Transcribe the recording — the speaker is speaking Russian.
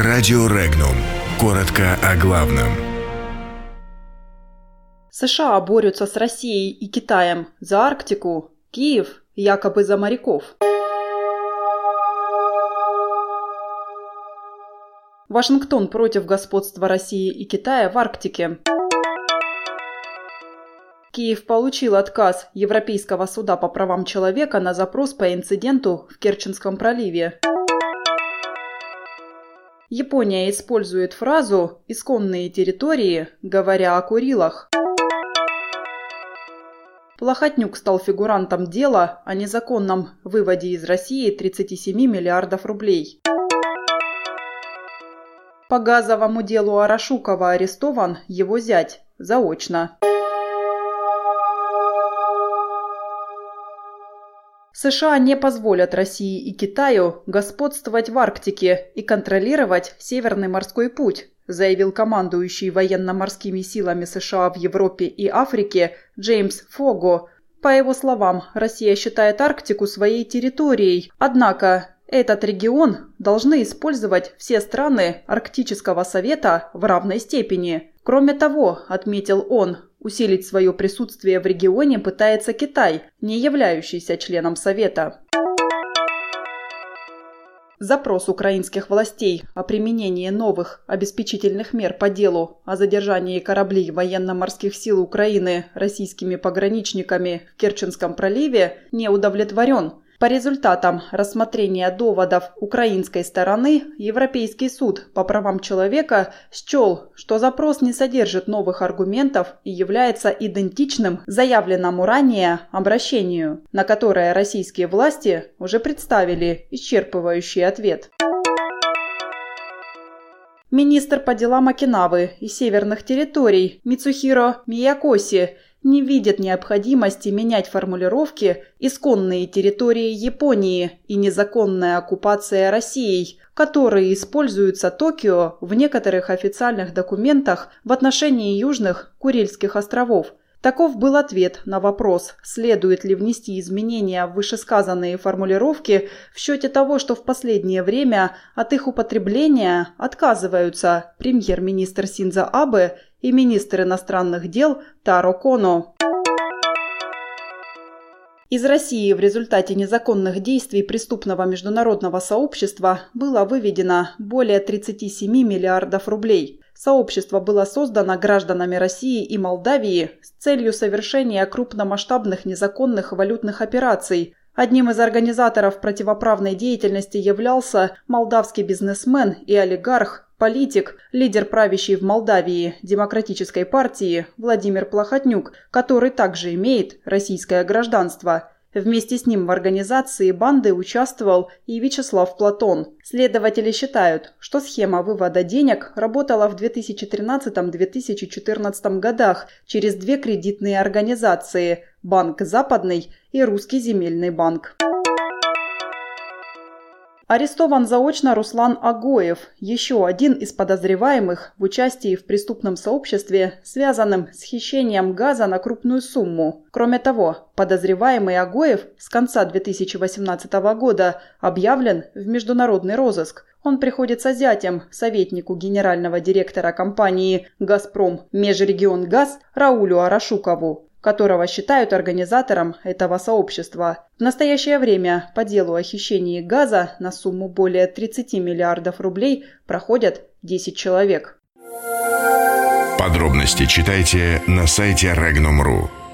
Радио Регнум. Коротко о главном. США борются с Россией и Китаем за Арктику. Киев якобы за моряков. Вашингтон против господства России и Китая в Арктике. Киев получил отказ Европейского суда по правам человека на запрос по инциденту в Керченском проливе. Япония использует фразу «исконные территории», говоря о Курилах. Плохотнюк стал фигурантом дела о незаконном выводе из России 37 миллиардов рублей. По газовому делу Арашукова арестован его зять заочно. США не позволят России и Китаю господствовать в Арктике и контролировать Северный морской путь, заявил командующий военно-морскими силами США в Европе и Африке Джеймс Фого. По его словам, Россия считает Арктику своей территорией, однако этот регион должны использовать все страны Арктического совета в равной степени. Кроме того, отметил он, Усилить свое присутствие в регионе пытается Китай, не являющийся членом Совета. Запрос украинских властей о применении новых обеспечительных мер по делу о задержании кораблей военно-морских сил Украины российскими пограничниками в Керченском проливе не удовлетворен – по результатам рассмотрения доводов украинской стороны, Европейский суд по правам человека счел, что запрос не содержит новых аргументов и является идентичным заявленному ранее обращению, на которое российские власти уже представили исчерпывающий ответ. Министр по делам Окинавы и северных территорий Мицухиро Миякоси не видит необходимости менять формулировки «исконные территории Японии» и «незаконная оккупация Россией», которые используются Токио в некоторых официальных документах в отношении Южных Курильских островов. Таков был ответ на вопрос, следует ли внести изменения в вышесказанные формулировки в счете того, что в последнее время от их употребления отказываются премьер-министр Синза Абе и министр иностранных дел Таро Коно. Из России в результате незаконных действий преступного международного сообщества было выведено более 37 миллиардов рублей. Сообщество было создано гражданами России и Молдавии с целью совершения крупномасштабных незаконных валютных операций. Одним из организаторов противоправной деятельности являлся молдавский бизнесмен и олигарх Политик, лидер правящей в Молдавии Демократической партии Владимир Плохотнюк, который также имеет российское гражданство. Вместе с ним в организации банды участвовал и Вячеслав Платон. Следователи считают, что схема вывода денег работала в 2013-2014 годах через две кредитные организации – Банк Западный и Русский земельный банк. Арестован заочно Руслан Агоев, еще один из подозреваемых в участии в преступном сообществе, связанном с хищением газа на крупную сумму. Кроме того, подозреваемый Агоев с конца 2018 года объявлен в международный розыск. Он приходится зятем советнику генерального директора компании «Газпром Межрегион-Газ» Раулю Арашукову которого считают организатором этого сообщества. В настоящее время по делу о хищении газа на сумму более 30 миллиардов рублей проходят 10 человек. Подробности читайте на сайте Regnum.ru.